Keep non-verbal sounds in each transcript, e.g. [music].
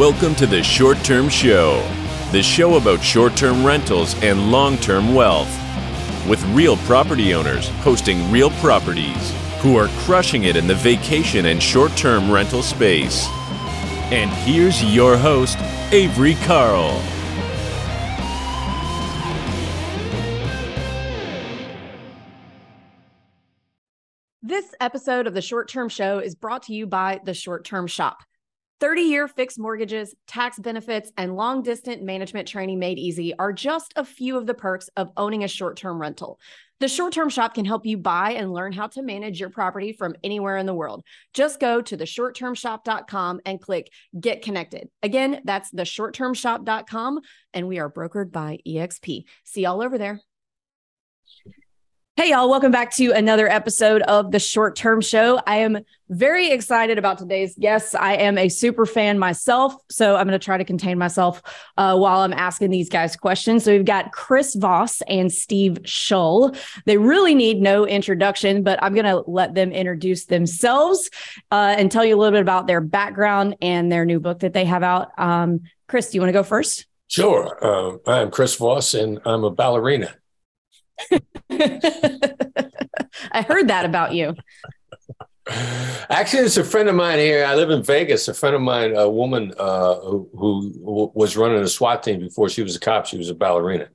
Welcome to the Short Term Show, the show about short term rentals and long term wealth. With real property owners hosting real properties who are crushing it in the vacation and short term rental space. And here's your host, Avery Carl. This episode of the Short Term Show is brought to you by the Short Term Shop. 30 year fixed mortgages, tax benefits, and long distance management training made easy are just a few of the perks of owning a short term rental. The short term shop can help you buy and learn how to manage your property from anywhere in the world. Just go to theshorttermshop.com and click get connected. Again, that's theshorttermshop.com, and we are brokered by EXP. See y'all over there. Hey, y'all, welcome back to another episode of the Short Term Show. I am very excited about today's guests. I am a super fan myself, so I'm going to try to contain myself uh, while I'm asking these guys questions. So we've got Chris Voss and Steve Shull. They really need no introduction, but I'm going to let them introduce themselves uh, and tell you a little bit about their background and their new book that they have out. Um, Chris, do you want to go first? Sure. Uh, I'm Chris Voss, and I'm a ballerina. [laughs] I heard that about you. Actually, it's a friend of mine here. I live in Vegas. A friend of mine, a woman uh, who, who was running a SWAT team before she was a cop. She was a ballerina.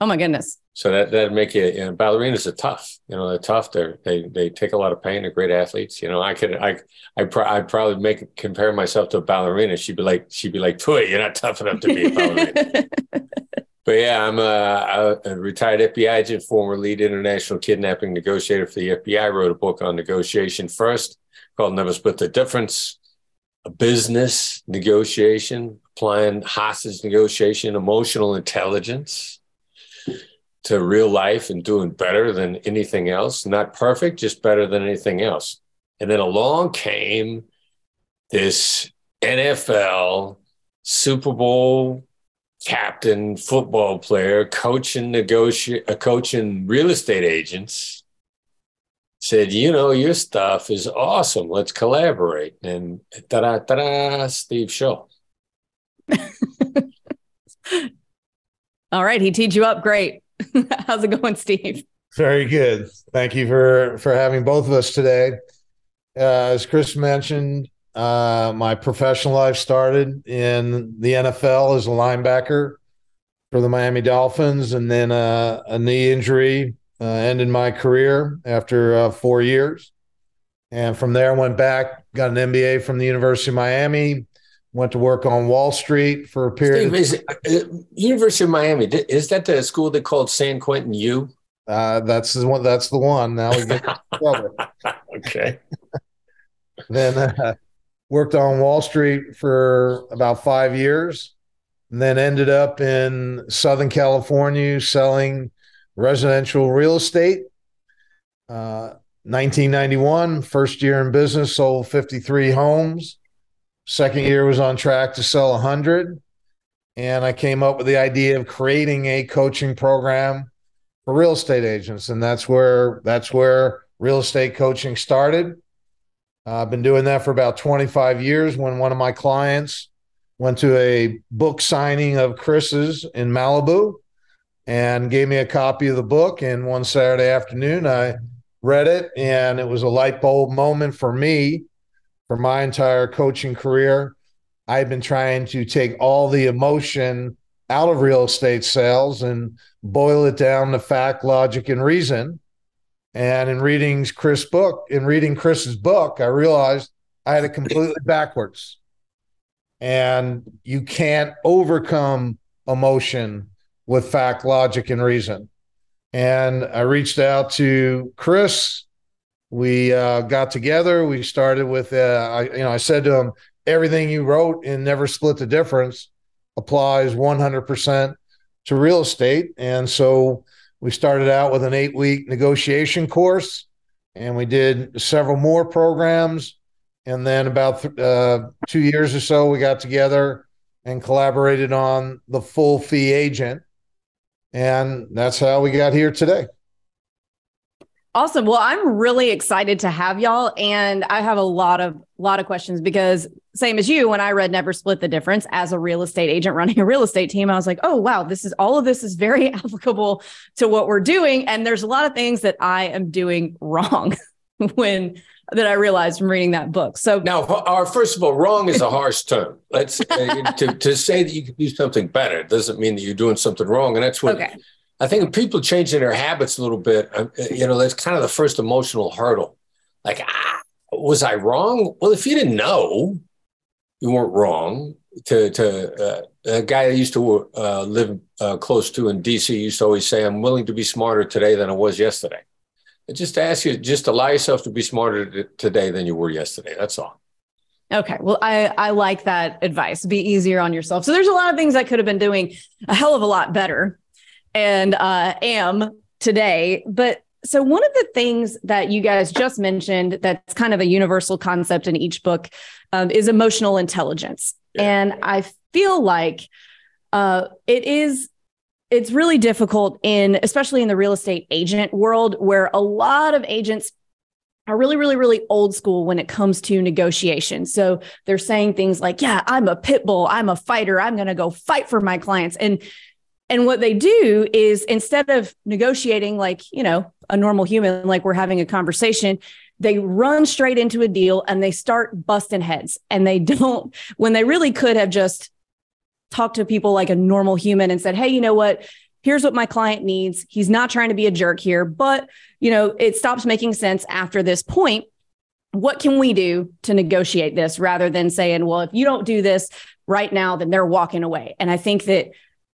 Oh my goodness! So that that make you, you know, ballerinas are tough. You know, they're tough. They they they take a lot of pain. They're great athletes. You know, I could I I pro- I'd probably make compare myself to a ballerina. She'd be like she'd be like, "Toy, you're not tough enough to be a ballerina." [laughs] But yeah, I'm a, a, retired FBI agent, former lead international kidnapping negotiator for the FBI. Wrote a book on negotiation first called Never Split the Difference, a business negotiation, applying hostage negotiation, emotional intelligence to real life and doing better than anything else. Not perfect, just better than anything else. And then along came this NFL Super Bowl captain, football player, coaching negotiate, uh, coaching real estate agents, said, "You know, your stuff is awesome. Let's collaborate." And ta da ta da, Steve Shull. [laughs] All right, he teed you up great. [laughs] How's it going, Steve? Very good. Thank you for for having both of us today. Uh, as Chris mentioned, uh, my professional life started in the NFL as a linebacker for the Miami Dolphins, and then uh, a knee injury uh, ended my career after uh, four years. And from there, I went back, got an MBA from the University of Miami, went to work on Wall Street for a period. Steve, is, uh, University of Miami is that the school they called San Quentin U? Uh, that's the one. That's the one. Now we get [laughs] trouble. okay. then uh, worked on Wall Street for about five years, and then ended up in Southern California selling residential real estate. Uh, 1991, first year in business, sold 53 homes. Second year was on track to sell 100. And I came up with the idea of creating a coaching program for real estate agents. And that's where that's where real estate coaching started. Uh, I've been doing that for about 25 years. When one of my clients went to a book signing of Chris's in Malibu and gave me a copy of the book. And one Saturday afternoon, I read it, and it was a light bulb moment for me for my entire coaching career. I've been trying to take all the emotion out of real estate sales and boil it down to fact, logic, and reason and in reading Chris' book, in reading Chris's book, I realized I had it completely backwards. And you can't overcome emotion with fact, logic, and reason. And I reached out to Chris. We uh, got together. We started with, uh, I, you know, I said to him, everything you wrote in Never Split the Difference applies 100% to real estate. And so we started out with an eight week negotiation course and we did several more programs. And then about th- uh, two years or so, we got together and collaborated on the full fee agent. And that's how we got here today. Awesome. Well, I'm really excited to have y'all and I have a lot of lot of questions because same as you when I read Never Split the Difference as a real estate agent running a real estate team, I was like, "Oh, wow, this is all of this is very [laughs] applicable to what we're doing and there's a lot of things that I am doing wrong [laughs] when that I realized from reading that book." So Now, our first of all, wrong is a harsh term. Let's uh, to to say that you can do something better doesn't mean that you're doing something wrong and that's what Okay. I think people changing their habits a little bit, um, uh, you know, that's kind of the first emotional hurdle. Like, ah, was I wrong? Well, if you didn't know, you weren't wrong. To to uh, a guy I used to uh, live uh, close to in DC used to always say, "I'm willing to be smarter today than I was yesterday." And just ask you, just allow yourself to be smarter today than you were yesterday. That's all. Okay. Well, I I like that advice. Be easier on yourself. So there's a lot of things I could have been doing a hell of a lot better and uh am today, but so one of the things that you guys just mentioned that's kind of a universal concept in each book um, is emotional intelligence. Yeah. And I feel like uh it is it's really difficult in especially in the real estate agent world where a lot of agents are really, really, really old school when it comes to negotiation. So they're saying things like, yeah, I'm a pit bull, I'm a fighter, I'm going to go fight for my clients. And and what they do is instead of negotiating like, you know, a normal human, like we're having a conversation, they run straight into a deal and they start busting heads. And they [laughs] don't, when they really could have just talked to people like a normal human and said, hey, you know what? Here's what my client needs. He's not trying to be a jerk here, but you know, it stops making sense after this point. What can we do to negotiate this rather than saying, well, if you don't do this right now, then they're walking away. And I think that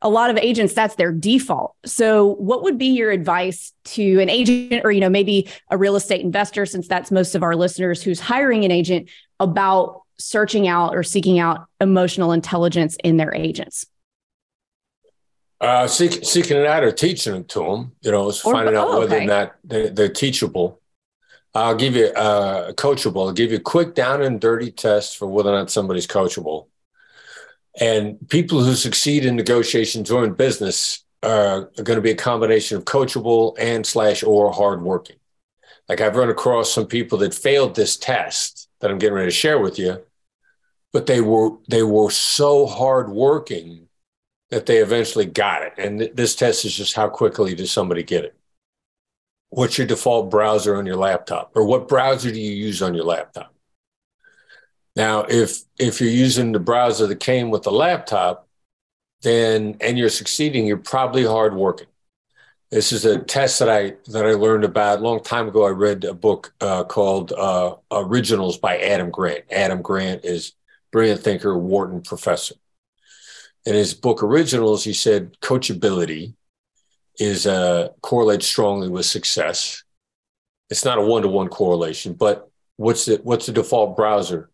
a lot of agents, that's their default. So, what would be your advice to an agent or, you know, maybe a real estate investor, since that's most of our listeners who's hiring an agent about searching out or seeking out emotional intelligence in their agents? Uh, seek, seeking it out or teaching it to them, you know, is Or- finding out oh, whether okay. or not they're, they're teachable. I'll give you uh, coachable. I'll give you a quick down and dirty test for whether or not somebody's coachable. And people who succeed in negotiations or in business are, are going to be a combination of coachable and slash or hardworking. Like I've run across some people that failed this test that I'm getting ready to share with you, but they were they were so hardworking that they eventually got it. And th- this test is just how quickly does somebody get it? What's your default browser on your laptop, or what browser do you use on your laptop? Now, if if you're using the browser that came with the laptop, then and you're succeeding, you're probably hardworking. This is a test that I that I learned about a long time ago. I read a book uh, called uh, Originals by Adam Grant. Adam Grant is brilliant thinker, Wharton professor. In his book Originals, he said coachability is uh, correlates strongly with success. It's not a one to one correlation, but what's the what's the default browser?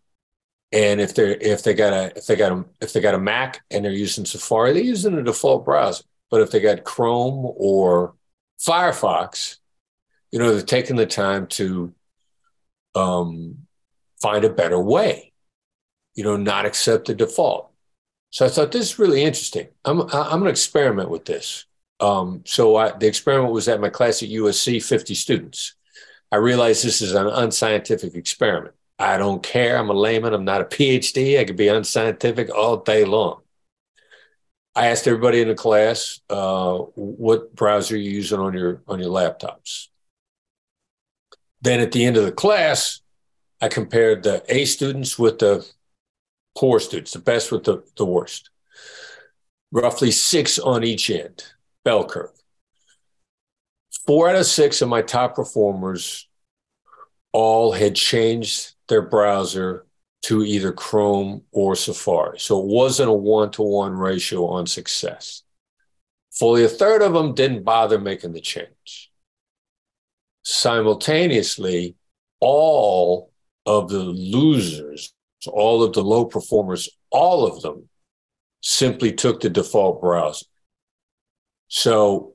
And if they're if they got a if they got a if they got a Mac and they're using Safari, they're using the default browser. But if they got Chrome or Firefox, you know, they're taking the time to um, find a better way. You know, not accept the default. So I thought this is really interesting. I'm I'm going to experiment with this. Um, so I, the experiment was at my class at USC, 50 students. I realized this is an unscientific experiment. I don't care. I'm a layman. I'm not a PhD. I could be unscientific all day long. I asked everybody in the class, uh, what browser you're using on your on your laptops. Then at the end of the class, I compared the A students with the poor students, the best with the, the worst. Roughly six on each end, bell curve. Four out of six of my top performers all had changed their browser to either Chrome or Safari. So it wasn't a one to one ratio on success. Fully a third of them didn't bother making the change. Simultaneously, all of the losers, all of the low performers, all of them simply took the default browser. So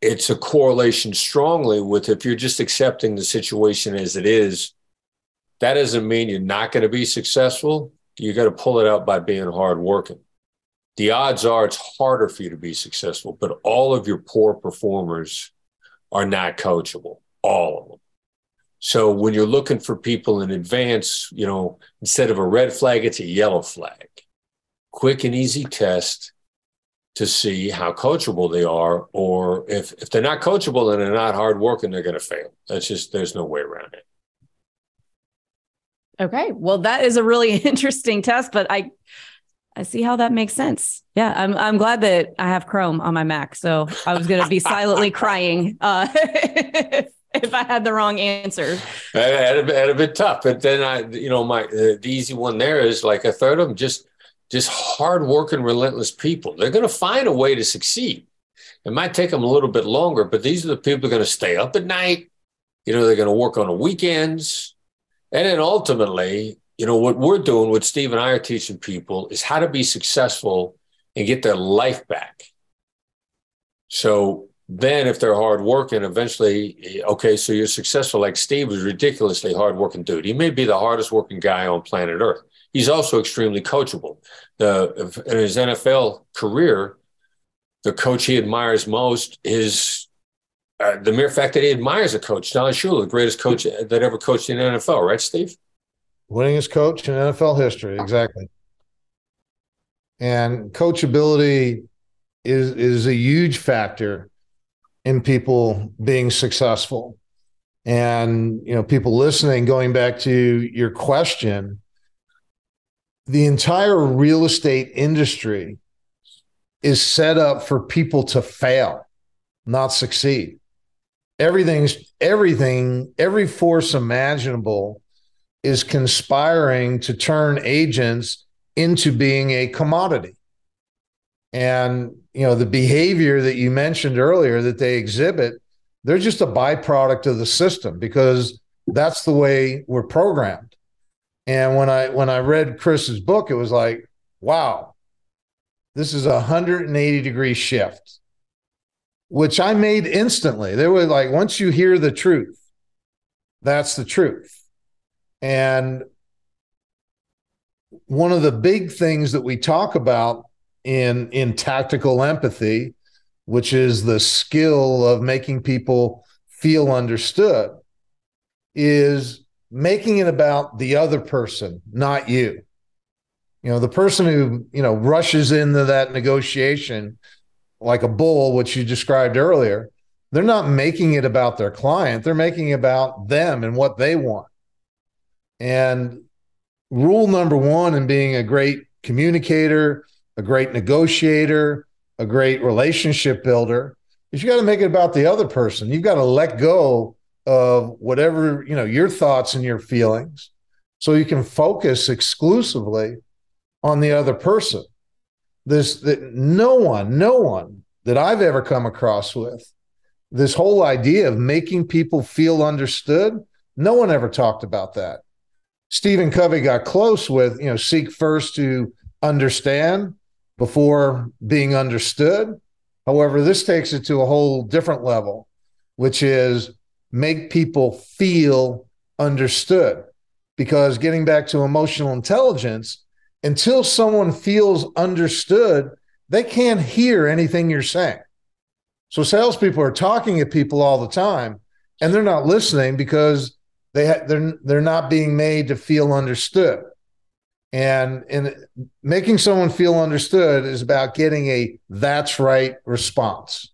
it's a correlation strongly with if you're just accepting the situation as it is, that doesn't mean you're not going to be successful. You got to pull it out by being hardworking. The odds are it's harder for you to be successful, but all of your poor performers are not coachable. all of them. So when you're looking for people in advance, you know, instead of a red flag, it's a yellow flag. Quick and easy test to see how coachable they are, or if if they're not coachable and they're not hard working, they're going to fail. That's just there's no way around it. Okay, well, that is a really [laughs] interesting test, but I I see how that makes sense. Yeah, I'm I'm glad that I have Chrome on my Mac, so I was going to be [laughs] silently crying. Uh, [laughs] if I had the wrong answer. That'd, that'd been tough. But then I, you know, my the easy one there is like a third of them just just hardworking, relentless people. They're going to find a way to succeed. It might take them a little bit longer, but these are the people who are going to stay up at night. You know, they're going to work on the weekends, and then ultimately, you know, what we're doing, what Steve and I are teaching people is how to be successful and get their life back. So then if they're hardworking, eventually, okay, so you're successful. Like Steve was ridiculously hardworking dude. He may be the hardest working guy on planet Earth. He's also extremely coachable. The in his NFL career, the coach he admires most is uh, the mere fact that he admires a coach, Don Shula, the greatest coach that ever coached in the NFL, right, Steve? Winningest coach in NFL history, exactly. And coachability is is a huge factor in people being successful. And, you know, people listening, going back to your question, the entire real estate industry is set up for people to fail, not succeed. Everything's everything, every force imaginable is conspiring to turn agents into being a commodity. And you know the behavior that you mentioned earlier that they exhibit, they're just a byproduct of the system because that's the way we're programmed. And when I when I read Chris's book, it was like, wow, this is a 180 degree shift, which I made instantly. They were like, once you hear the truth, that's the truth. And one of the big things that we talk about in in tactical empathy, which is the skill of making people feel understood, is making it about the other person, not you. You know, the person who, you know, rushes into that negotiation like a bull, which you described earlier, they're not making it about their client. They're making about them and what they want. And rule number one in being a great communicator, a great negotiator, a great relationship builder, is you got to make it about the other person. You've got to let go of whatever, you know, your thoughts and your feelings so you can focus exclusively on the other person. This that no one, no one that I've ever come across with this whole idea of making people feel understood, no one ever talked about that. Stephen Covey got close with, you know, seek first to understand before being understood. However, this takes it to a whole different level, which is make people feel understood. Because getting back to emotional intelligence, until someone feels understood, they can't hear anything you're saying. So salespeople are talking at people all the time, and they're not listening because they ha- they're they're not being made to feel understood. And and making someone feel understood is about getting a that's right response.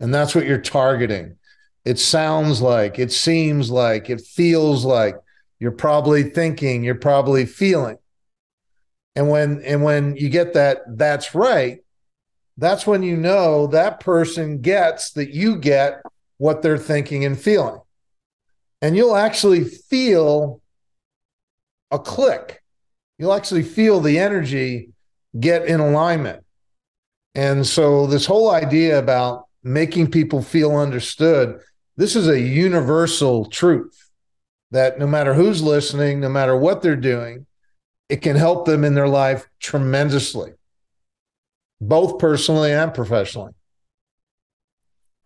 And that's what you're targeting. It sounds like it seems like it feels like. You're probably thinking you're probably feeling and when and when you get that that's right that's when you know that person gets that you get what they're thinking and feeling and you'll actually feel a click you'll actually feel the energy get in alignment. And so, this whole idea about making people feel understood, this is a universal truth that no matter who's listening, no matter what they're doing, it can help them in their life tremendously, both personally and professionally.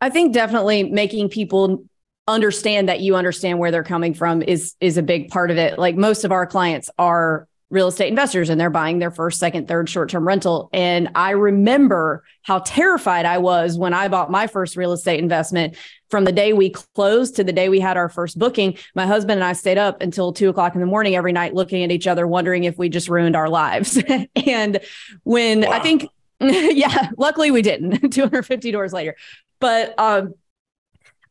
I think definitely making people understand that you understand where they're coming from is is a big part of it. Like most of our clients are real estate investors and they're buying their first, second, third short term rental. And I remember how terrified I was when I bought my first real estate investment from the day we closed to the day we had our first booking. My husband and I stayed up until two o'clock in the morning every night looking at each other, wondering if we just ruined our lives. [laughs] and when wow. I think, [laughs] yeah, luckily we didn't [laughs] 250 doors later. But, um,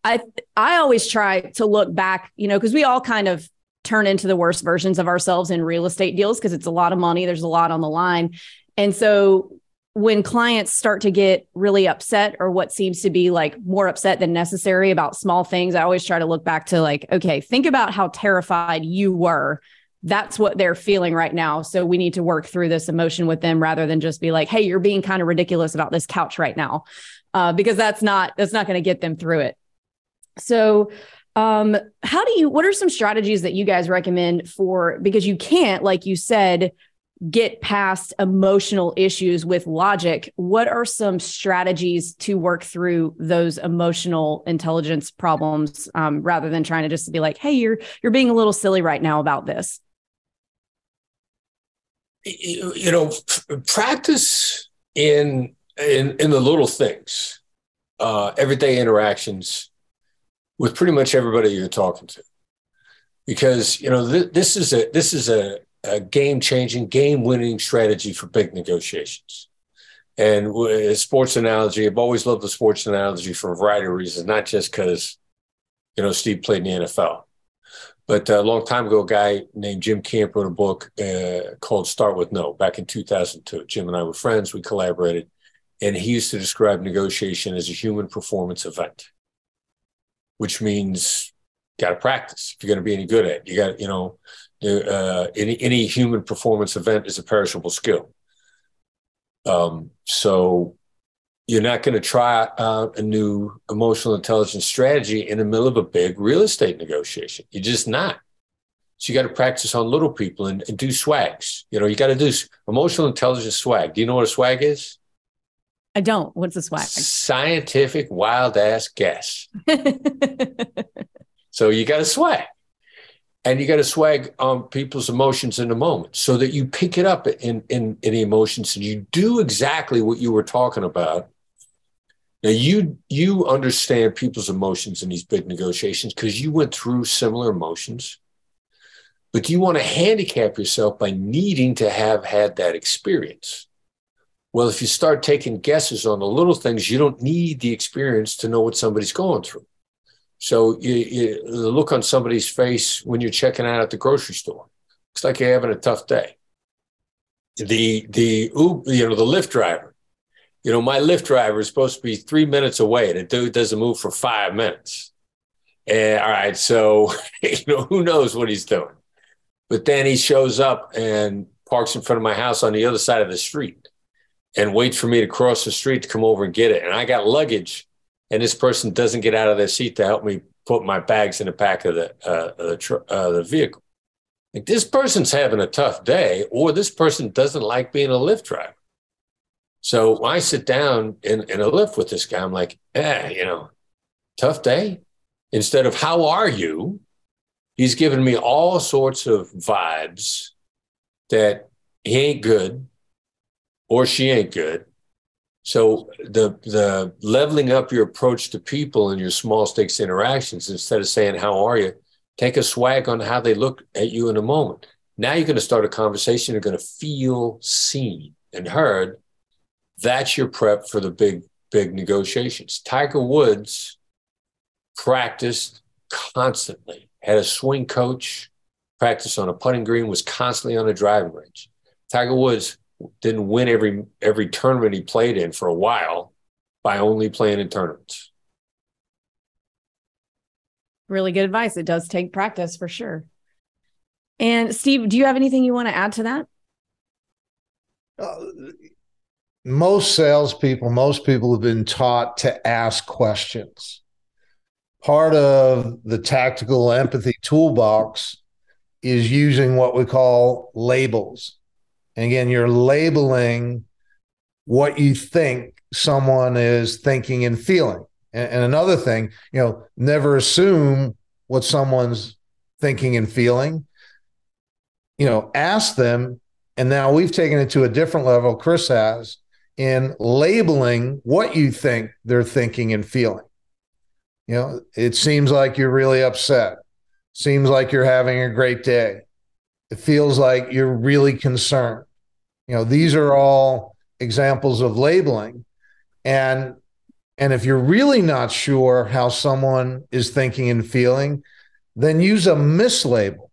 I I always try to look back, you know, because we all kind of turn into the worst versions of ourselves in real estate deals because it's a lot of money, there's a lot on the line. And so when clients start to get really upset or what seems to be like more upset than necessary about small things, I always try to look back to like, okay, think about how terrified you were. That's what they're feeling right now. So we need to work through this emotion with them rather than just be like, hey, you're being kind of ridiculous about this couch right now. Uh, because that's not that's not going to get them through it. So, um, how do you, what are some strategies that you guys recommend for, because you can't, like you said, get past emotional issues with logic. What are some strategies to work through those emotional intelligence problems um, rather than trying to just be like, hey, you're, you're being a little silly right now about this? You know, practice in in in the little things, uh, everyday interactions with pretty much everybody you're talking to. Because you know th- this is a this is a, a game changing game winning strategy for big negotiations. And a sports analogy i've always loved the sports analogy for a variety of reasons not just because you know steve played in the nfl but a long time ago a guy named jim camp wrote a book uh, called start with no back in 2002 jim and i were friends we collaborated and he used to describe negotiation as a human performance event which means got to practice if you're going to be any good at it. You got, you know, uh, any any human performance event is a perishable skill. Um, so you're not going to try out a new emotional intelligence strategy in the middle of a big real estate negotiation. You're just not. So you got to practice on little people and, and do swags. You know, you got to do emotional intelligence swag. Do you know what a swag is? I don't. What's a swag? Scientific wild ass guess. [laughs] so you got to swag. And you got to swag on people's emotions in the moment so that you pick it up in, in, in the emotions and you do exactly what you were talking about. Now you you understand people's emotions in these big negotiations because you went through similar emotions. But you want to handicap yourself by needing to have had that experience. Well, if you start taking guesses on the little things, you don't need the experience to know what somebody's going through. So you, you, the look on somebody's face when you're checking out at the grocery store looks like you're having a tough day. The the you know the Lyft driver, you know my Lyft driver is supposed to be three minutes away. And the dude doesn't move for five minutes. And all right, so [laughs] you know who knows what he's doing, but then he shows up and parks in front of my house on the other side of the street and waits for me to cross the street to come over and get it. And I got luggage, and this person doesn't get out of their seat to help me put my bags in the back of the uh, the, tr- uh, the vehicle. Like this person's having a tough day, or this person doesn't like being a Lyft driver. So I sit down in, in a Lyft with this guy, I'm like, eh, you know, tough day. Instead of how are you, he's giving me all sorts of vibes that he ain't good or she ain't good. So the the leveling up your approach to people in your small stakes interactions instead of saying how are you, take a swag on how they look at you in a moment. Now you're going to start a conversation. You're going to feel seen and heard. That's your prep for the big big negotiations. Tiger Woods practiced constantly. Had a swing coach. Practiced on a putting green. Was constantly on a driving range. Tiger Woods didn't win every every tournament he played in for a while by only playing in tournaments. Really good advice. It does take practice for sure. And Steve, do you have anything you want to add to that? Uh, most salespeople, most people have been taught to ask questions. Part of the tactical empathy toolbox is using what we call labels. And again, you're labeling what you think someone is thinking and feeling. And, and another thing, you know, never assume what someone's thinking and feeling. you know, ask them. And now we've taken it to a different level, Chris has, in labeling what you think they're thinking and feeling. You know, it seems like you're really upset. Seems like you're having a great day. It feels like you're really concerned. You know, these are all examples of labeling. And and if you're really not sure how someone is thinking and feeling, then use a mislabel.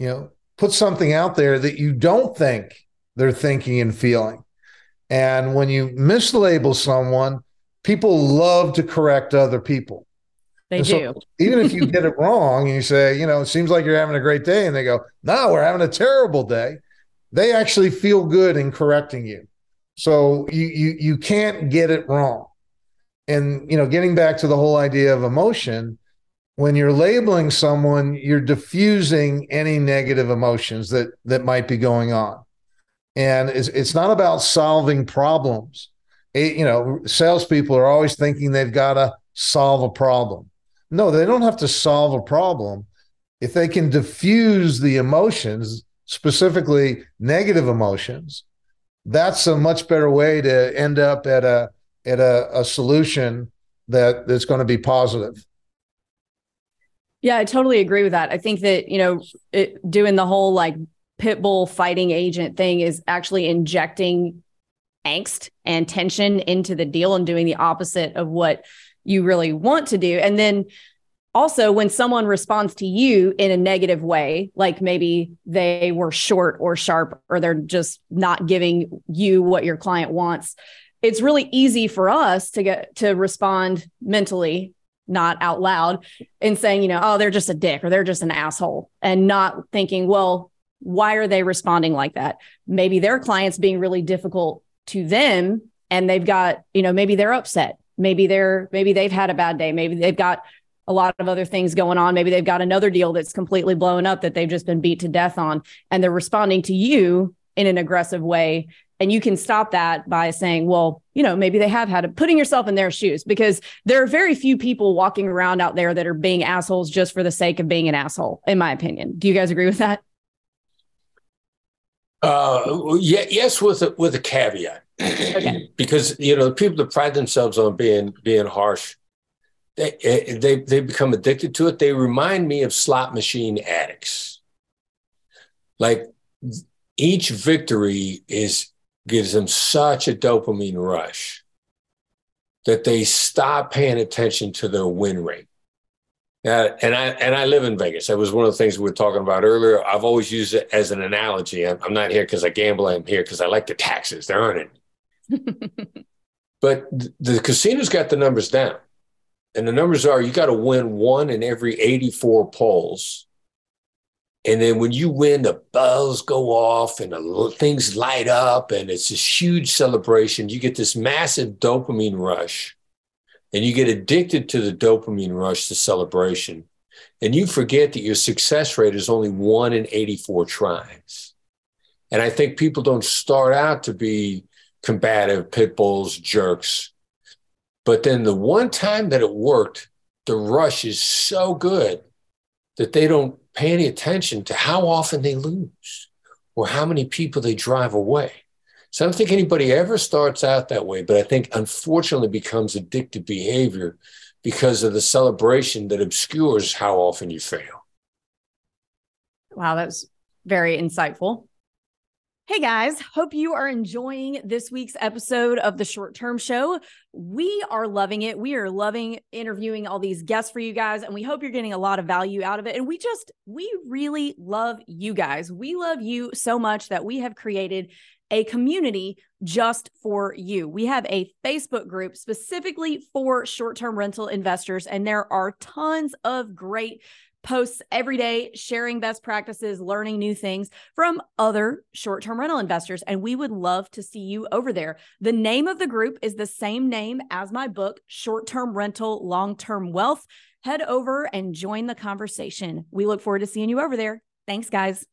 You know, put something out there that you don't think they're thinking and feeling. And when you mislabel someone, people love to correct other people. They so do. even if you [laughs] get it wrong and you say, you know, it seems like you're having a great day, and they go, no, we're having a terrible day, they actually feel good in correcting you. So you you you can't get it wrong. And you know, getting back to the whole idea of emotion, when you're labeling someone, you're diffusing any negative emotions that that might be going on. And it's, it's not about solving problems. It, you know, salespeople are always thinking they've got to solve a problem. No, they don't have to solve a problem. If they can diffuse the emotions, specifically negative emotions, that's a much better way to end up at a at a, a solution that that's going to be positive. Yeah, I totally agree with that. I think that, you know, it, doing the whole like pit bull fighting agent thing is actually injecting angst and tension into the deal and doing the opposite of what you really want to do. And then also when someone responds to you in a negative way, like maybe they were short or sharp or they're just not giving you what your client wants, it's really easy for us to get to respond mentally not out loud and saying, you know, oh, they're just a dick or they're just an asshole and not thinking, well, why are they responding like that? Maybe their client's being really difficult to them and they've got, you know, maybe they're upset. Maybe they're, maybe they've had a bad day. Maybe they've got a lot of other things going on. Maybe they've got another deal that's completely blown up that they've just been beat to death on and they're responding to you in an aggressive way and you can stop that by saying, well, you know, maybe they have had it, putting yourself in their shoes because there are very few people walking around out there that are being assholes just for the sake of being an asshole, in my opinion. Do you guys agree with that? Uh, yeah, yes, with a, with a caveat, [clears throat] because you know the people that pride themselves on being being harsh, they eh, they they become addicted to it. They remind me of slot machine addicts. Like each victory is gives them such a dopamine rush that they stop paying attention to their win rate. Uh, and I and I live in Vegas. That was one of the things we were talking about earlier. I've always used it as an analogy. I'm, I'm not here because I gamble. I'm here because I like the taxes. They're earning. [laughs] but the casinos got the numbers down, and the numbers are: you got to win one in every 84 polls and then when you win, the bells go off and the things light up, and it's this huge celebration. You get this massive dopamine rush, and you get addicted to the dopamine rush, the celebration. And you forget that your success rate is only one in 84 tries. And I think people don't start out to be combative, pit bulls, jerks. But then the one time that it worked, the rush is so good that they don't pay any attention to how often they lose or how many people they drive away. So I don't think anybody ever starts out that way, but I think unfortunately becomes addictive behavior because of the celebration that obscures how often you fail. Wow, that's very insightful. Hey guys, hope you are enjoying this week's episode of the Short Term Show. We are loving it. We are loving interviewing all these guests for you guys, and we hope you're getting a lot of value out of it. And we just, we really love you guys. We love you so much that we have created a community just for you. We have a Facebook group specifically for short term rental investors, and there are tons of great posts every day, sharing best practices, learning new things from other short term rental investors. And we would love to see you over there. The name of the group is the same name as my book, Short Term Rental, Long Term Wealth. Head over and join the conversation. We look forward to seeing you over there. Thanks, guys.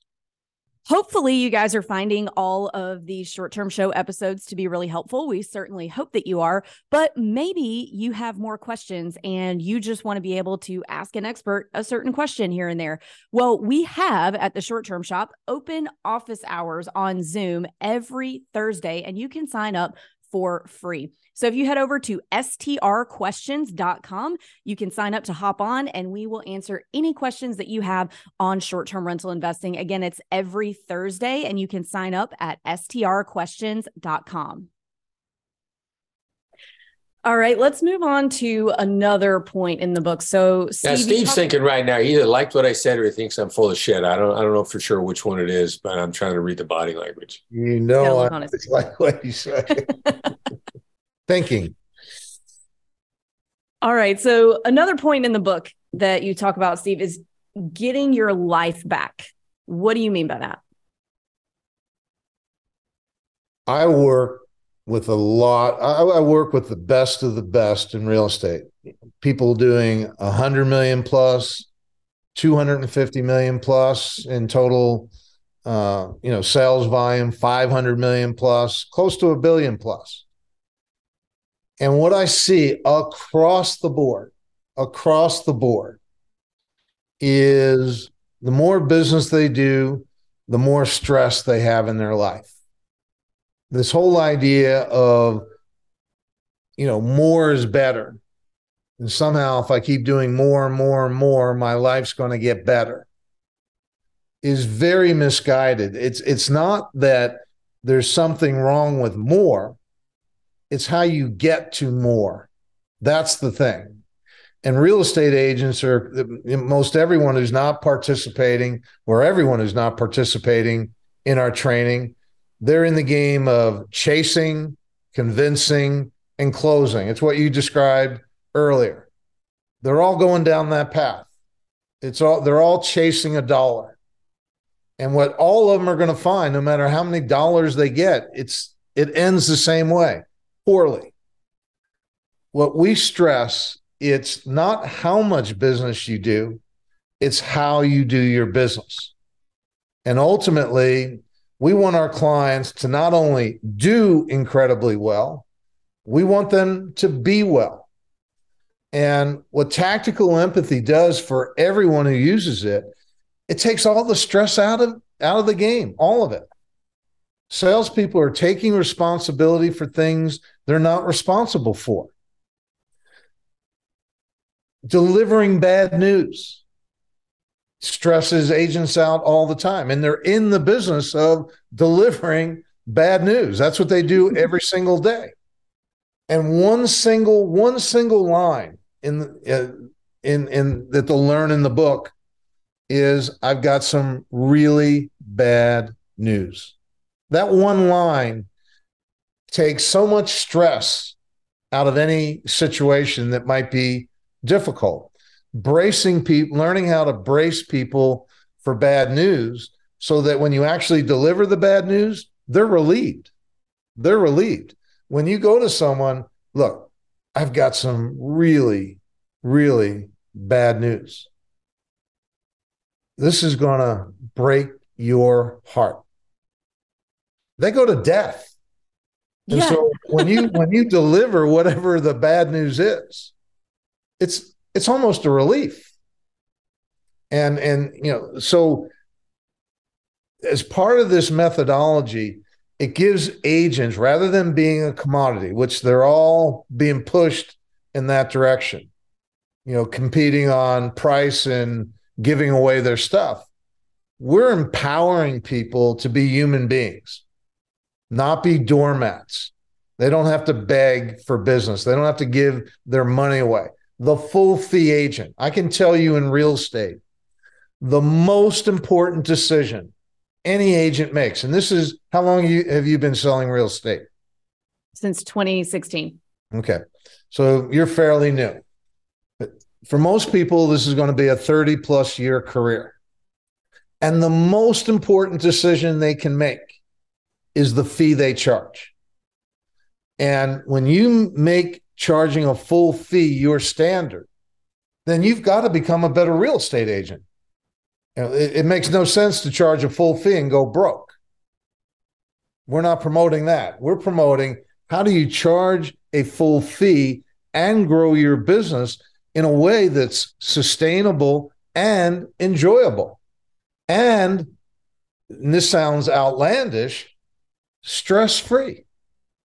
Hopefully, you guys are finding all of these short term show episodes to be really helpful. We certainly hope that you are, but maybe you have more questions and you just want to be able to ask an expert a certain question here and there. Well, we have at the short term shop open office hours on Zoom every Thursday, and you can sign up for free. So if you head over to strquestions.com, you can sign up to hop on and we will answer any questions that you have on short term rental investing. Again, it's every Thursday and you can sign up at strquestions.com. All right, let's move on to another point in the book. So, Steve, yeah, Steve's talk- thinking right now. He either liked what I said or he thinks I'm full of shit. I don't. I don't know for sure which one it is, but I'm trying to read the body language. You know, I [laughs] like what you say. [laughs] thinking. All right. So, another point in the book that you talk about, Steve, is getting your life back. What do you mean by that? I work with a lot. I, I, work with the best of the best in real estate. People doing a hundred million plus, two hundred and fifty million plus in total. Uh, you know, sales volume, five hundred million plus, close to a billion plus. And what I see across the board, across the board, is the more business they do, the more stress they have in their life this whole idea of you know more is better. And somehow if i keep doing more and more and more my life's going to get better. Is very misguided. It's it's not that there's something wrong with more. It's how you get to more. That's the thing. And real estate agents are most everyone who's not participating or everyone who's not participating in our training they're in the game of chasing, convincing, and closing. It's what you described earlier. They're all going down that path. It's all they're all chasing a dollar. And what all of them are going to find, no matter how many dollars they get, it's it ends the same way, poorly. What we stress, it's not how much business you do, it's how you do your business. And ultimately, we want our clients to not only do incredibly well, we want them to be well. And what tactical empathy does for everyone who uses it, it takes all the stress out of out of the game, all of it. Salespeople are taking responsibility for things they're not responsible for. Delivering bad news stresses agents out all the time and they're in the business of delivering bad news. That's what they do [laughs] every single day. And one single one single line in uh, in in that they'll learn in the book is i've got some really bad news. That one line takes so much stress out of any situation that might be difficult bracing people, learning how to brace people for bad news so that when you actually deliver the bad news, they're relieved. They're relieved. When you go to someone, look, I've got some really, really bad news. This is going to break your heart. They go to death. And yeah. so when you when you deliver whatever the bad news is, it's it's almost a relief. And and you know, so as part of this methodology, it gives agents rather than being a commodity, which they're all being pushed in that direction, you know, competing on price and giving away their stuff. We're empowering people to be human beings, not be doormats. They don't have to beg for business. They don't have to give their money away the full fee agent. I can tell you in real estate, the most important decision any agent makes, and this is how long you, have you been selling real estate? Since 2016. Okay. So you're fairly new. But for most people, this is going to be a 30 plus year career. And the most important decision they can make is the fee they charge. And when you make charging a full fee your standard, then you've got to become a better real estate agent. You know, it, it makes no sense to charge a full fee and go broke. We're not promoting that. We're promoting how do you charge a full fee and grow your business in a way that's sustainable and enjoyable. And, and this sounds outlandish, stress free.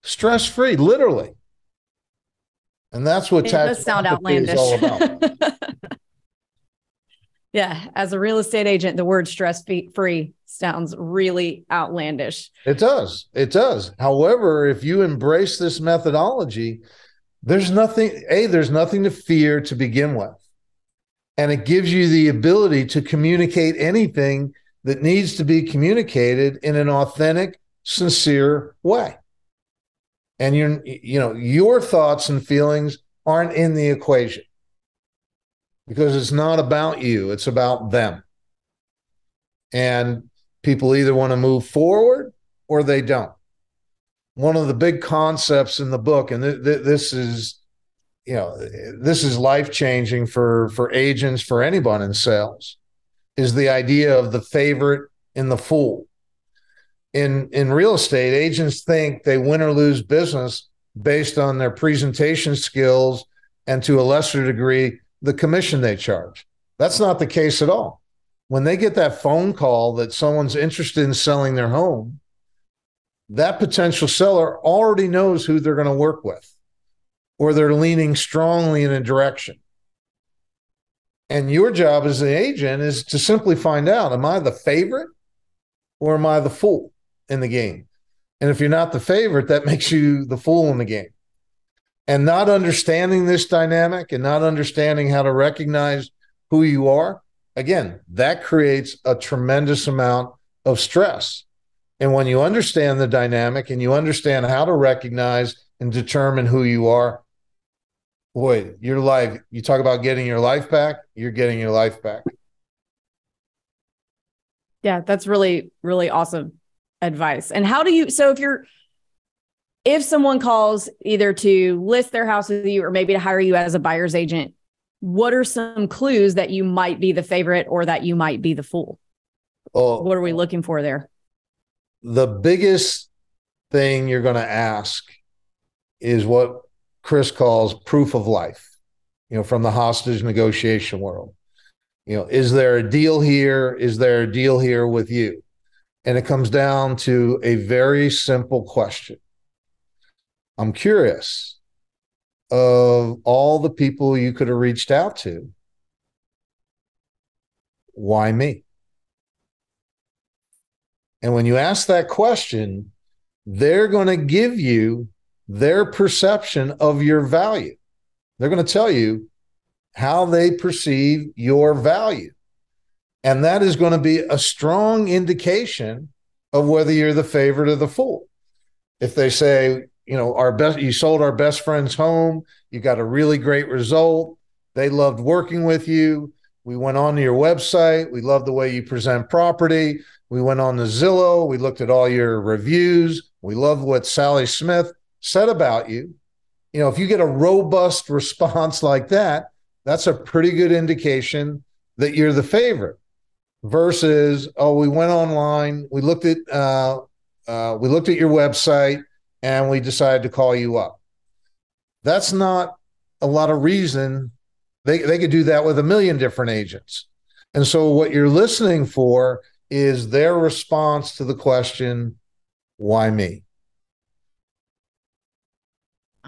Stress free, literally. And that's what it tax does sound outlandish. is all about. [laughs] yeah, as a real estate agent, the word stress free sounds really outlandish. It does. It does. However, if you embrace this methodology, there's nothing, A, there's nothing to fear to begin with. And it gives you the ability to communicate anything that needs to be communicated in an authentic, sincere way. And you you know, your thoughts and feelings aren't in the equation because it's not about you, it's about them. And people either want to move forward or they don't. One of the big concepts in the book, and th- th- this is, you know, this is life changing for for agents, for anyone in sales, is the idea of the favorite and the fool. In in real estate, agents think they win or lose business based on their presentation skills and to a lesser degree the commission they charge. That's not the case at all when they get that phone call that someone's interested in selling their home, that potential seller already knows who they're going to work with, or they're leaning strongly in a direction. And your job as an agent is to simply find out am I the favorite or am I the fool in the game? And if you're not the favorite, that [laughs] makes you the fool in the game. And not understanding this dynamic and not understanding how to recognize who you are again, that creates a tremendous amount of stress. And when you understand the dynamic and you understand how to recognize and determine who you are, boy, your life, you talk about getting your life back, you're getting your life back. Yeah, that's really, really awesome advice. And how do you, so if you're, if someone calls either to list their house with you or maybe to hire you as a buyer's agent, what are some clues that you might be the favorite or that you might be the fool? Oh, what are we looking for there? The biggest thing you're going to ask is what Chris calls proof of life, you know, from the hostage negotiation world. You know, is there a deal here? Is there a deal here with you? And it comes down to a very simple question. I'm curious of all the people you could have reached out to, why me? And when you ask that question, they're going to give you their perception of your value. They're going to tell you how they perceive your value. And that is going to be a strong indication of whether you're the favorite or the fool. If they say, you know, our best, you sold our best friend's home. You got a really great result. They loved working with you. We went on to your website. We love the way you present property. We went on the Zillow. We looked at all your reviews. We love what Sally Smith said about you. You know, if you get a robust [laughs] response like that, that's a pretty good indication that you're the favorite. Versus, oh, we went online, we looked at uh, uh, we looked at your website, and we decided to call you up. That's not a lot of reason. They, they could do that with a million different agents. And so, what you're listening for is their response to the question, why me?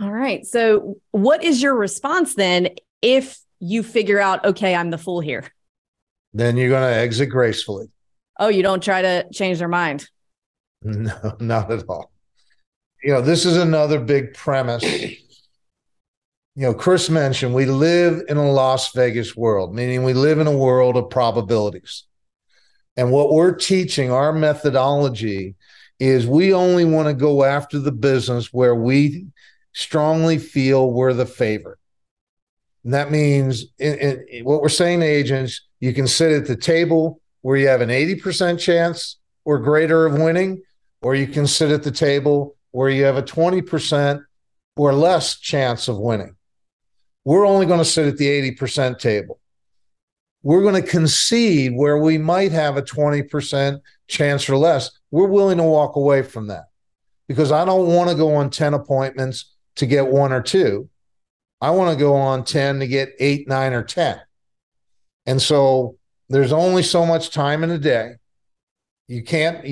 All right. So, what is your response then if you figure out, okay, I'm the fool here? Then you're going to exit gracefully. Oh, you don't try to change their mind? [laughs] No, not at all you know, this is another big premise. You know, Chris mentioned we live in a Las Vegas world, meaning we live in a world of probabilities. And what we're teaching, our methodology, is we only want to go after the business where we strongly feel we're the favorite. And that means in, in, what we're saying to agents, you can sit at the table where you have an 80% chance or greater of winning, or you can sit at the table where you have a 20% or less chance of winning. We're only going to sit at the 80% table. we're going to concede where we might have a 20% chance or less. We're willing to walk away from that because I don't want to go on 10 appointments to get one or two. I want to go on 10 to get eight, nine, or 10. And so there's only so much time in a day. You can't,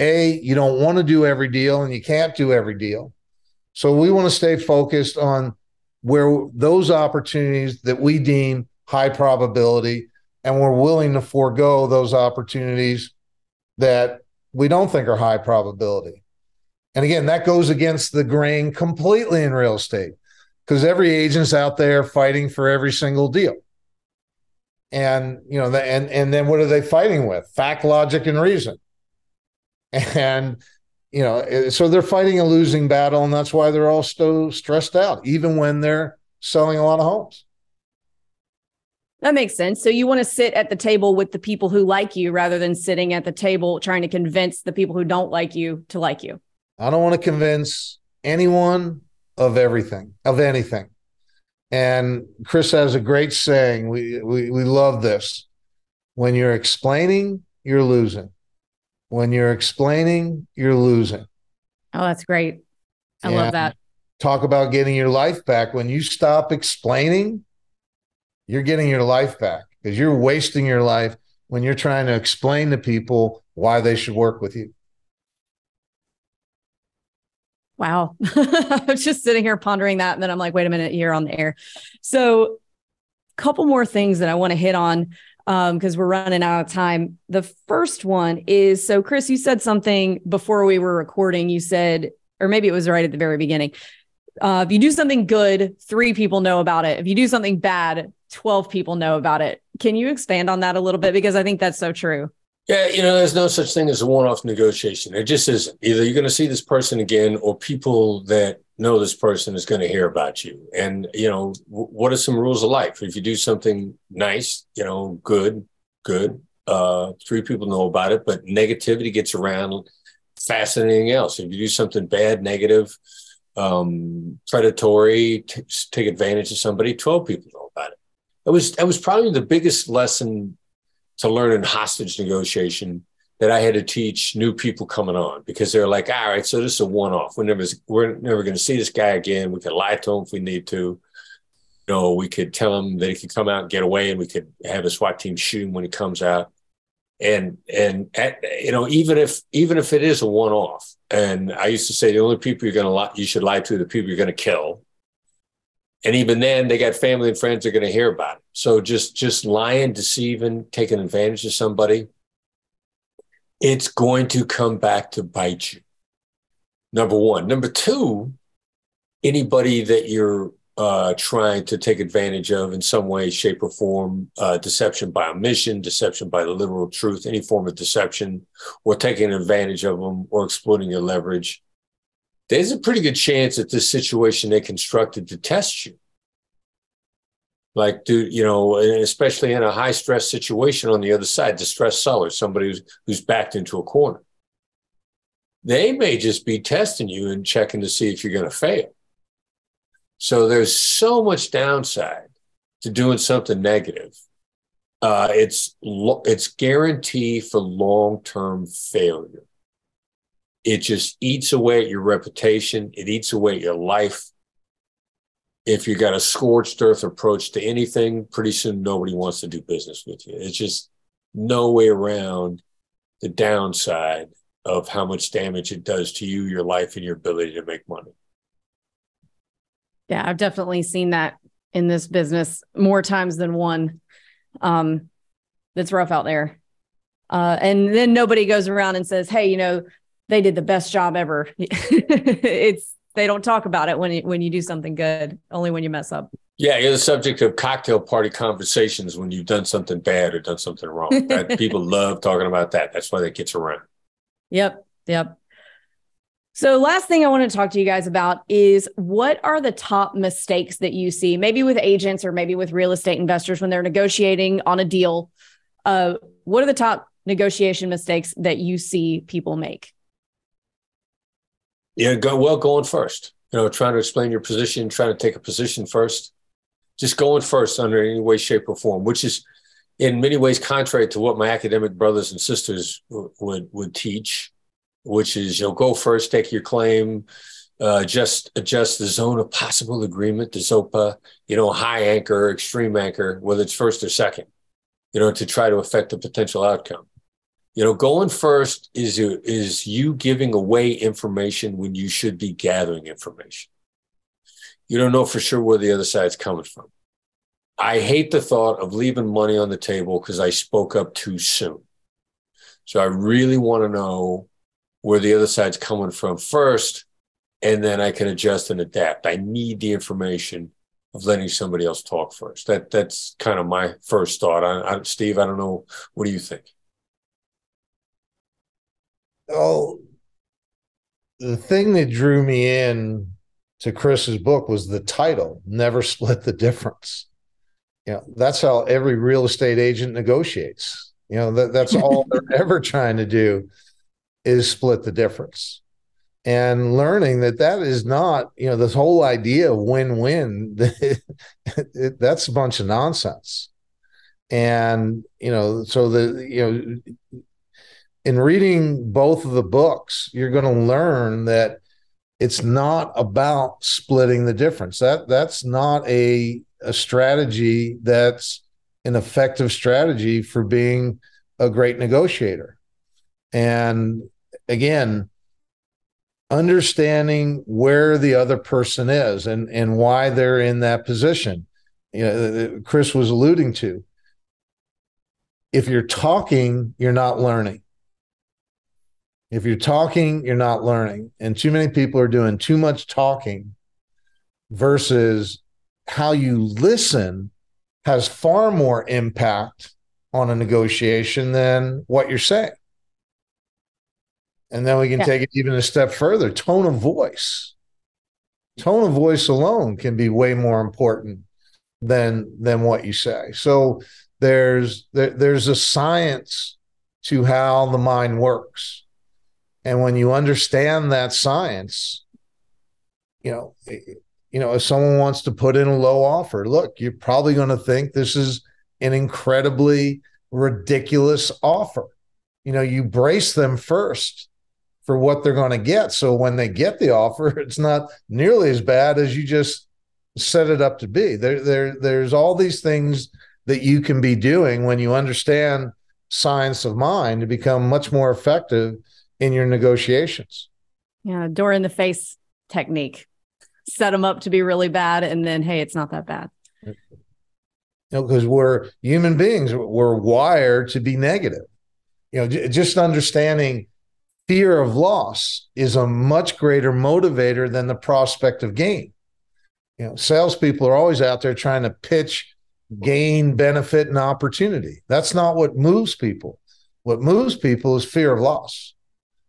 A, you don't want to do every deal and you can't do every deal. So we want to stay focused on where those opportunities that we deem high probability and we're willing to forego those opportunities that we don't think are high probability. And again, that goes against the grain completely in real estate because every agent's out there fighting for every single deal. And you know, and and then what are they fighting with? Fact, logic, and reason. [laughs] And you know, eh, so they're fighting a losing battle, and that's why they're all so stressed out, even when they're selling a lot of homes. That makes sense. So you want to sit at the table with the people who like you rather than sitting at the table trying to convince the people who don't like you to like you. I don't want to convince anyone of everything, of anything. And Chris has a great saying. We we we love this. When you're explaining, you're losing. When you're explaining, you're losing. Oh, that's great. I and love that. Talk about getting your life back. When you stop explaining, you're getting your life back because you're wasting your life when you're trying to explain to people why they should work with you. Wow. [laughs] I was just sitting here pondering that. And then I'm like, wait a minute, you're on the air. So, a couple more things that I want to hit on because um, we're running out of time. The first one is so, Chris, you said something before we were recording. You said, or maybe it was right at the very beginning. Uh, if you do something good, three people know about it. If you do something bad, 12 people know about it. Can you expand on that a little bit? Because I think that's so true. Yeah, you know, there's no such thing as a one-off negotiation. It just isn't. Either you're going to see this person again, or people that know this person is going to hear about you. And you know, w- what are some rules of life? If you do something nice, you know, good, good, uh, three people know about it. But negativity gets around faster than anything else. If you do something bad, negative, um, predatory, t- take advantage of somebody, twelve people know about it. It was that was probably the biggest lesson to learn in hostage negotiation that I had to teach new people coming on because they're like, all right, so this is a one off. We're never, we're never going to see this guy again. We could lie to him if we need to. You know, we could tell him that he could come out and get away and we could have a SWAT team shoot him when he comes out. And, and, at, you know, even if, even if it is a one off, and I used to say the only people you're going to lie, you should lie to the people you're going to kill and even then they got family and friends are going to hear about it. So just just lying deceiving taking advantage of somebody it's going to come back to bite you. Number one. Number two anybody that you're uh, trying to take advantage of in some way shape or form uh, deception by omission deception by the literal truth any form of deception or taking advantage of them or exploiting your leverage there's a pretty good chance that this situation they constructed to test you. Like, do you know, especially in a high stress situation on the other side, distressed seller, somebody who's who's backed into a corner. They may just be testing you and checking to see if you're going to fail. So there's so much downside to doing something negative. Uh, it's it's guarantee for long term failure it just eats away at your reputation. It eats away at your life. If you got a scorched earth approach to anything, pretty soon nobody wants to do business with you. It's just no way around the downside of how much damage it does to you, your life, and your ability to make money. Yeah, I've definitely seen that in this business more times than one. Um, that's rough out there. Uh, and then nobody goes around and says, "Hey, you know, they did the best job ever. [laughs] it's they don't talk about it when you, when you do something good, only when you mess up. Yeah, you're the subject of cocktail party conversations when you've done something bad or done something wrong. [laughs] That, people love talking about that. That's why that gets around. Yep, yep. So, last thing I want to talk to you guys about is what are the top mistakes that you see, maybe with agents or maybe with real estate investors when they're negotiating on a deal? Uh, what are the top negotiation mistakes that you see people make? Yeah, go well going first. You know, trying to explain your position, trying to take a position first. Just going first under any way, shape, or form, which is in many ways contrary to what my academic brothers and sisters w- would would teach, which is you know go first, take your claim, uh, just adjust the zone of possible agreement, the ZOPA, you know, high anchor, extreme anchor, whether it's first or second, you know, to try to affect the potential outcome. You know, going first is is you giving away information when you should be gathering information. You don't know for sure where the other side's coming from. I hate the thought of leaving money on the table because I spoke up too soon. So I really want to know where the other side's coming from first, and then I can adjust and adapt. I need the information of letting somebody else talk first. That that's kind of my first thought. I, I, Steve, I don't know. What do you think? Oh, the thing that drew me in to Chris's book was the title, Never Split the Difference. You know, that's how every real estate agent negotiates. You know, that, that's all [laughs] they're ever trying to do is split the difference. And learning that that is not, you know, this whole idea of win-win, [laughs] that's a bunch of nonsense. And, you know, so the, you know, in reading both of the books, you're going to learn that it's not about splitting the difference. That that's not a a strategy that's an effective strategy for being a great negotiator. And again, understanding where the other person is and, and why they're in that position. You know, Chris was alluding to. If you're talking, you're not learning. If you're talking, you're not learning. And too many people are doing too much talking versus how you listen has far more impact on a negotiation than what you're saying. And then we can yeah. take it even a step further tone of voice. Tone of voice alone can be way more important than than what you say. So there's there, there's a science to how the mind works. And when you understand that science, you know, you know, if someone wants to put in a low offer, look, you're probably going to think this is an incredibly ridiculous offer. You know, you brace them first for what they're going to get. So when they get the offer, [laughs] it's not nearly as bad as you just set it up to be. There, there, there's all these things that you can be doing when you understand science of mind to become much more effective in your negotiations. Yeah, door in the face technique. Set them up to be really bad and then hey it's not that bad. You know because we're human beings. We're wired to be negative. You know j- just understanding fear of loss is a much greater motivator than the prospect of gain. You know salespeople are always out there trying to pitch gain benefit and opportunity. That's not what moves people. What moves people is fear of loss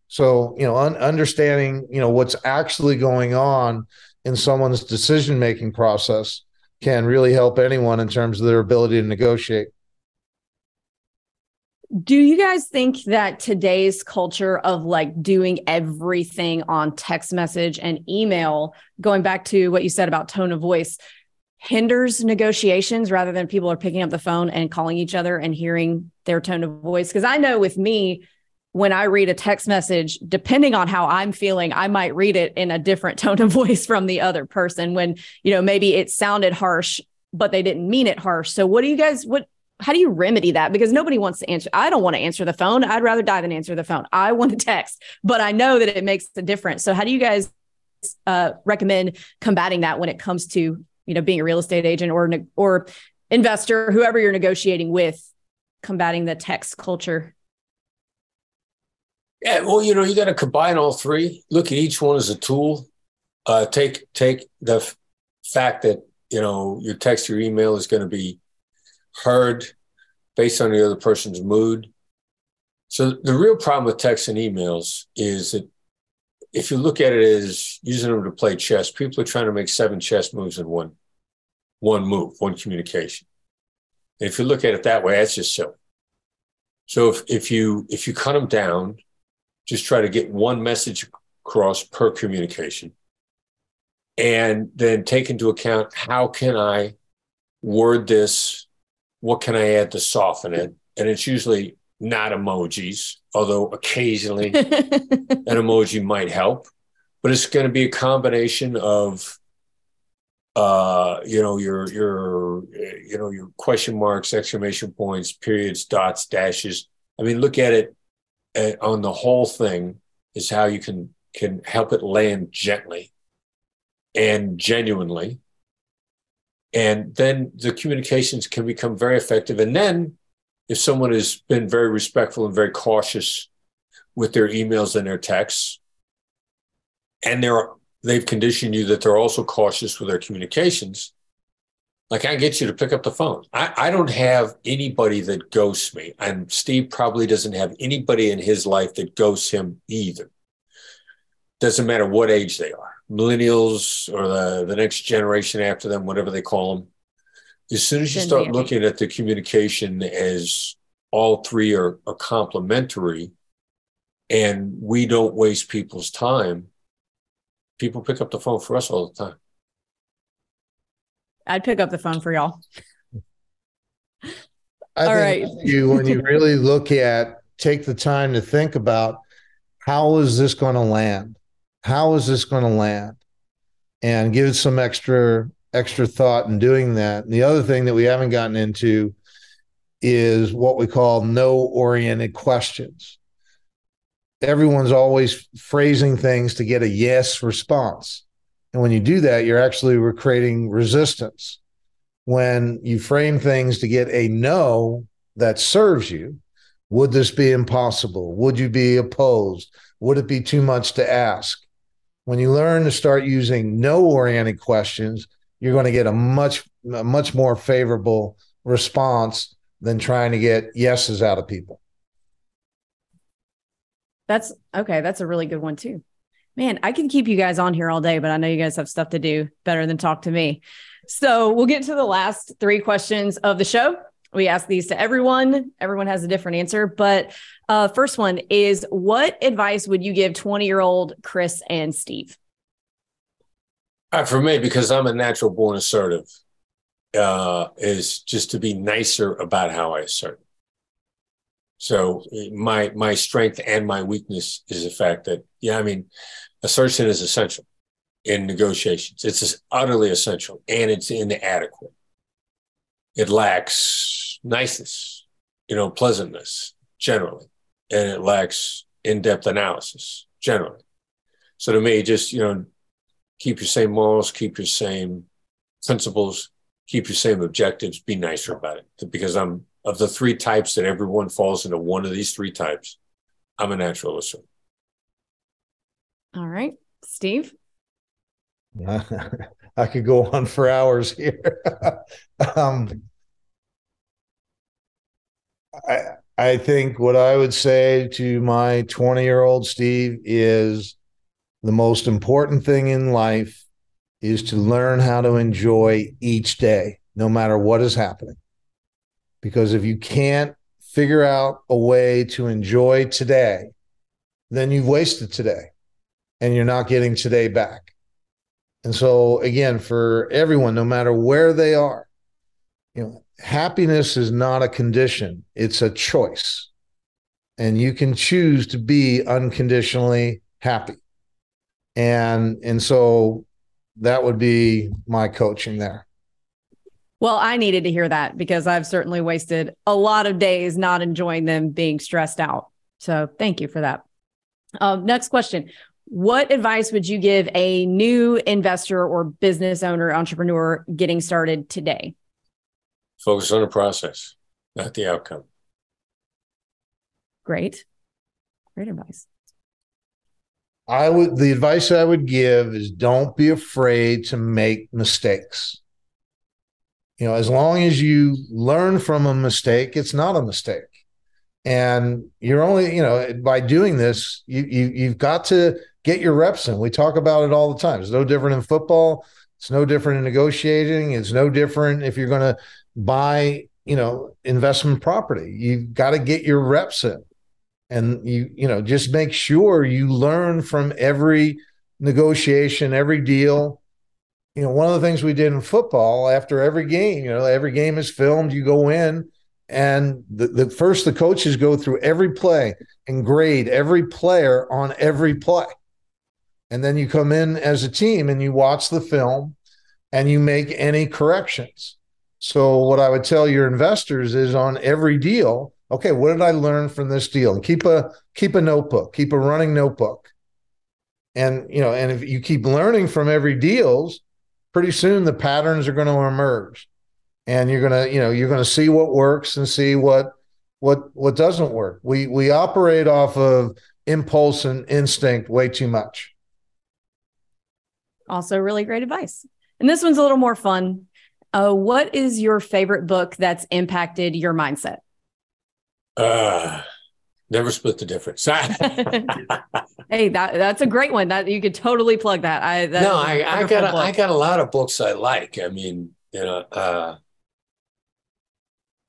so you know un- understanding you know what's actually going on in someone's decision making process can really help anyone in terms of their ability to negotiate. Do you guys think that today's culture of like doing everything on text message and email, going back to what you said about tone of voice, hinders negotiations rather than people are picking up the phone and calling each other and hearing their tone of voice? Because I know with me, when I read a text message, depending on how I'm feeling, I might read it in a different [laughs] tone of voice from the other person when, you know, maybe it sounded harsh, but they didn't mean it harsh. So what do you guys what how do you remedy that? Because nobody wants to answer. I don't want to answer the phone. I'd rather die than answer the phone. I want to text, but I know that it makes a difference. So how do you guys uh, recommend combating that when it comes to, you know, being a real estate agent or or investor, whoever you're negotiating with, combating the text culture? Yeah, well, you know, you got to combine all three. Look at each one as a tool. Uh, take take the f- fact that you know your text, your email is going to be heard based on the other person's mood. So the real problem with text and emails is that if you look at it as using them to play chess, people are trying to make seven chess moves in one one move, one communication. And if you look at it that way, that's just silly. So if if you if you cut them down just try to get one message across per communication and then take into account how can I word this what can I add to soften it? And it's usually not emojis, although occasionally [laughs] an emoji might help. But it's going to be a combination of uh, you know, your your you know your question marks, exclamation points, periods, dots, dashes. I mean, look at it Uh, on the whole thing is how you can can help it land gently and genuinely. And then the communications can become very effective. And then if someone has been very respectful and very cautious with their emails and their texts, and they're they've conditioned you that they're also cautious with their communications. Like I get you to pick up the phone. I, I don't have anybody that ghosts me. And Steve probably doesn't have anybody in his life that ghosts him either. Doesn't matter what age they are, millennials or the, the next generation after them, whatever they call them. As soon as you start looking at the communication as all three are, are complementary and we don't waste people's time, people pick up the phone for us all the time. I'd pick up the phone for y'all. I all right. You when you really look at take the time to think about how is this going to land? How is this going to land? And give it some extra extra thought in doing that. And the other thing that we haven't gotten into is what we call no oriented questions everyone's always phrasing things to get a yes response. And when you do that, you're actually creating resistance. When you frame things to get a no that serves you, would this be impossible? Would you be opposed? Would it be too much to ask? When you learn to start using no oriented questions, you're going to get a much, a much more favorable response than trying to get yeses out of people. That's okay. That's a really good one too. Man, I can keep you guys on here all day, but I know you guys have stuff to do better than talk to me. So we'll get to the last three questions of the show. We ask these to everyone. Everyone has a different answer. But uh, first one is what advice would you give 20 year old Chris and Steve? Uh, for me, because I'm a natural born assertive, uh, is just to be nicer about how I assert. So eh, my my strength and my weakness is the fact that yeah, I mean, assertion is essential in negotiations. It's utterly essential, and it's inadequate. It lacks niceness, you know, pleasantness generally, and it lacks in-depth analysis generally. So to me, just you know, keep your same morals, keep your same principles, keep your same objectives. Be nicer about it because I'm of the three types that everyone falls into one of these three types, I'm a natural listener. All right. Steve? [laughs] I could go on for hours here. [laughs] um, I, I think what I would say to my 20 year old Steve is the most important thing in life is to learn how to enjoy each day, no matter what is happening. Because if you can't figure out a way to enjoy today, then you've wasted today and you're not getting today back. And so, again, for everyone, no matter where they are, you know, happiness is not a condition, it's a choice. And you can choose to be unconditionally happy. And and so that would be my coaching there. Well, I needed to hear that because I've certainly wasted a lot of days not enjoying them being stressed out. So thank you for that. Um, next question. What advice would you give a new investor or business owner, entrepreneur getting started today? Focus on the process, not the outcome. Great. Great advice. I would, the advice I would give is don't be afraid to make mistakes you know as long as you learn from a mistake it's not a mistake. And you're only you know by doing this you, you you've got to get your reps in. We talk about it all the time. It's no different in football. It's no different in negotiating. It's no different if you're going to buy you know investment property. You've got to get your reps in. And you you know just make sure you learn from every negotiation every deal you know, one of the things we did in football after every game, you know, every game is filmed, you go in and the, the first the coaches go through every play and grade every player on every play. And then you come in as a team and you watch the film and you make any corrections. So what I would tell your investors is on every deal, okay, what did I learn from this deal? And keep a keep a notebook, keep a running notebook. And you know, and if you keep learning from every deals, pretty soon the patterns are going to emerge. And you're going to you know you're going to see what works and see what what what doesn't work. We we operate off of impulse and instinct way too much. Also really great advice. And this one's a little more fun. Uh, what is your favorite book that's impacted your mindset? Uh never split the difference [laughs] hey, that that's a great one. That you could totally plug that. I that no, I, I got a, I got a lot of books I like. I mean, you know, uh,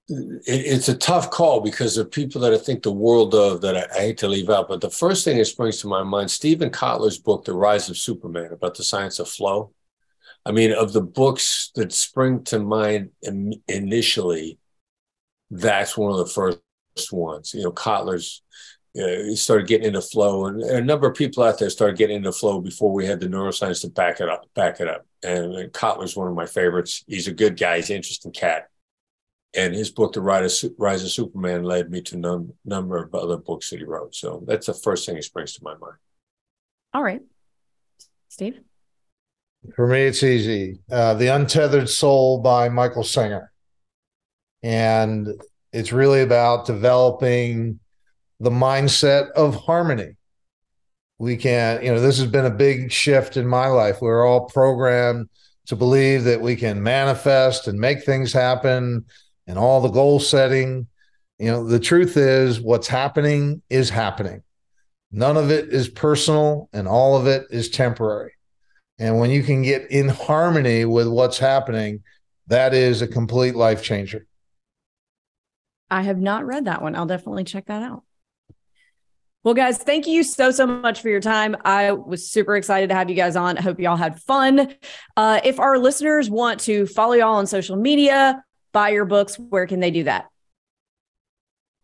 it, it's a tough call because there are people that I think the world of that I, I, hate to leave out. But the first thing that springs to my mind, Steven Kotler's book, The Rise of Superman, about the science of flow. I mean, of the books that spring to mind initially, that's one of the first ones. You know, Kotler's uh, started getting into flow, and a number of people out there started getting into flow before we had the neuroscience to back it up. Back it up. And, and Kotler's one of my favorites. He's a good guy. He's an interesting cat. And his book, The Rise of, Rise of Superman, led me to a num- number of other books that he wrote. So that's the first thing that springs to my mind. All right, Steve. For me, it's easy. Uh, the Untethered Soul by Michael Singer, and it's really about developing the mindset of harmony. We can, you know, this has been a big shift in my life. We're all programmed to believe that we can manifest and make things happen and all the goal setting. You know, the truth is what's happening is happening. None of it is personal and all of it is temporary. And when you can get in harmony with what's happening, that is a complete life changer. I have not read that one. I'll definitely check that out. Well, guys, thank you so, so much for your time. I was super excited to have you guys on. I hope y'all had fun. Uh, if our listeners want to follow y'all on social media, buy your books, where can they do that?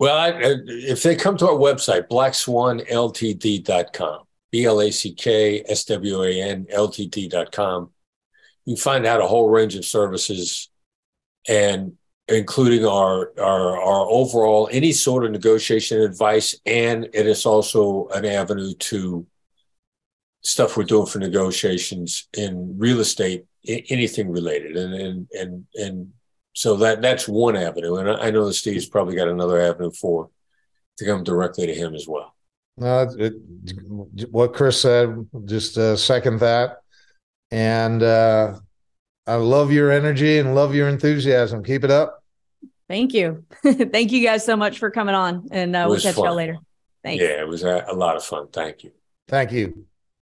Well, I, if they come to our website, blackswanltd.com, B L A C K S W A N L T D.com, you find out a whole range of services and including our, our our overall any sort of negotiation advice, and it is also an avenue to stuff we're doing for negotiations in real estate, anything related, and and and and so that that's one avenue, and I know that Steve's probably got another avenue for to come directly to him as well. No, it, what Chris said, just uh, second that, and uh, I love your energy and love your enthusiasm. Keep it up. Thank you. [laughs] Thank you guys so much for coming on, and uh, we'll catch y'all later. Thanks. Yeah, it was a, a lot of fun. Thank you. Thank you.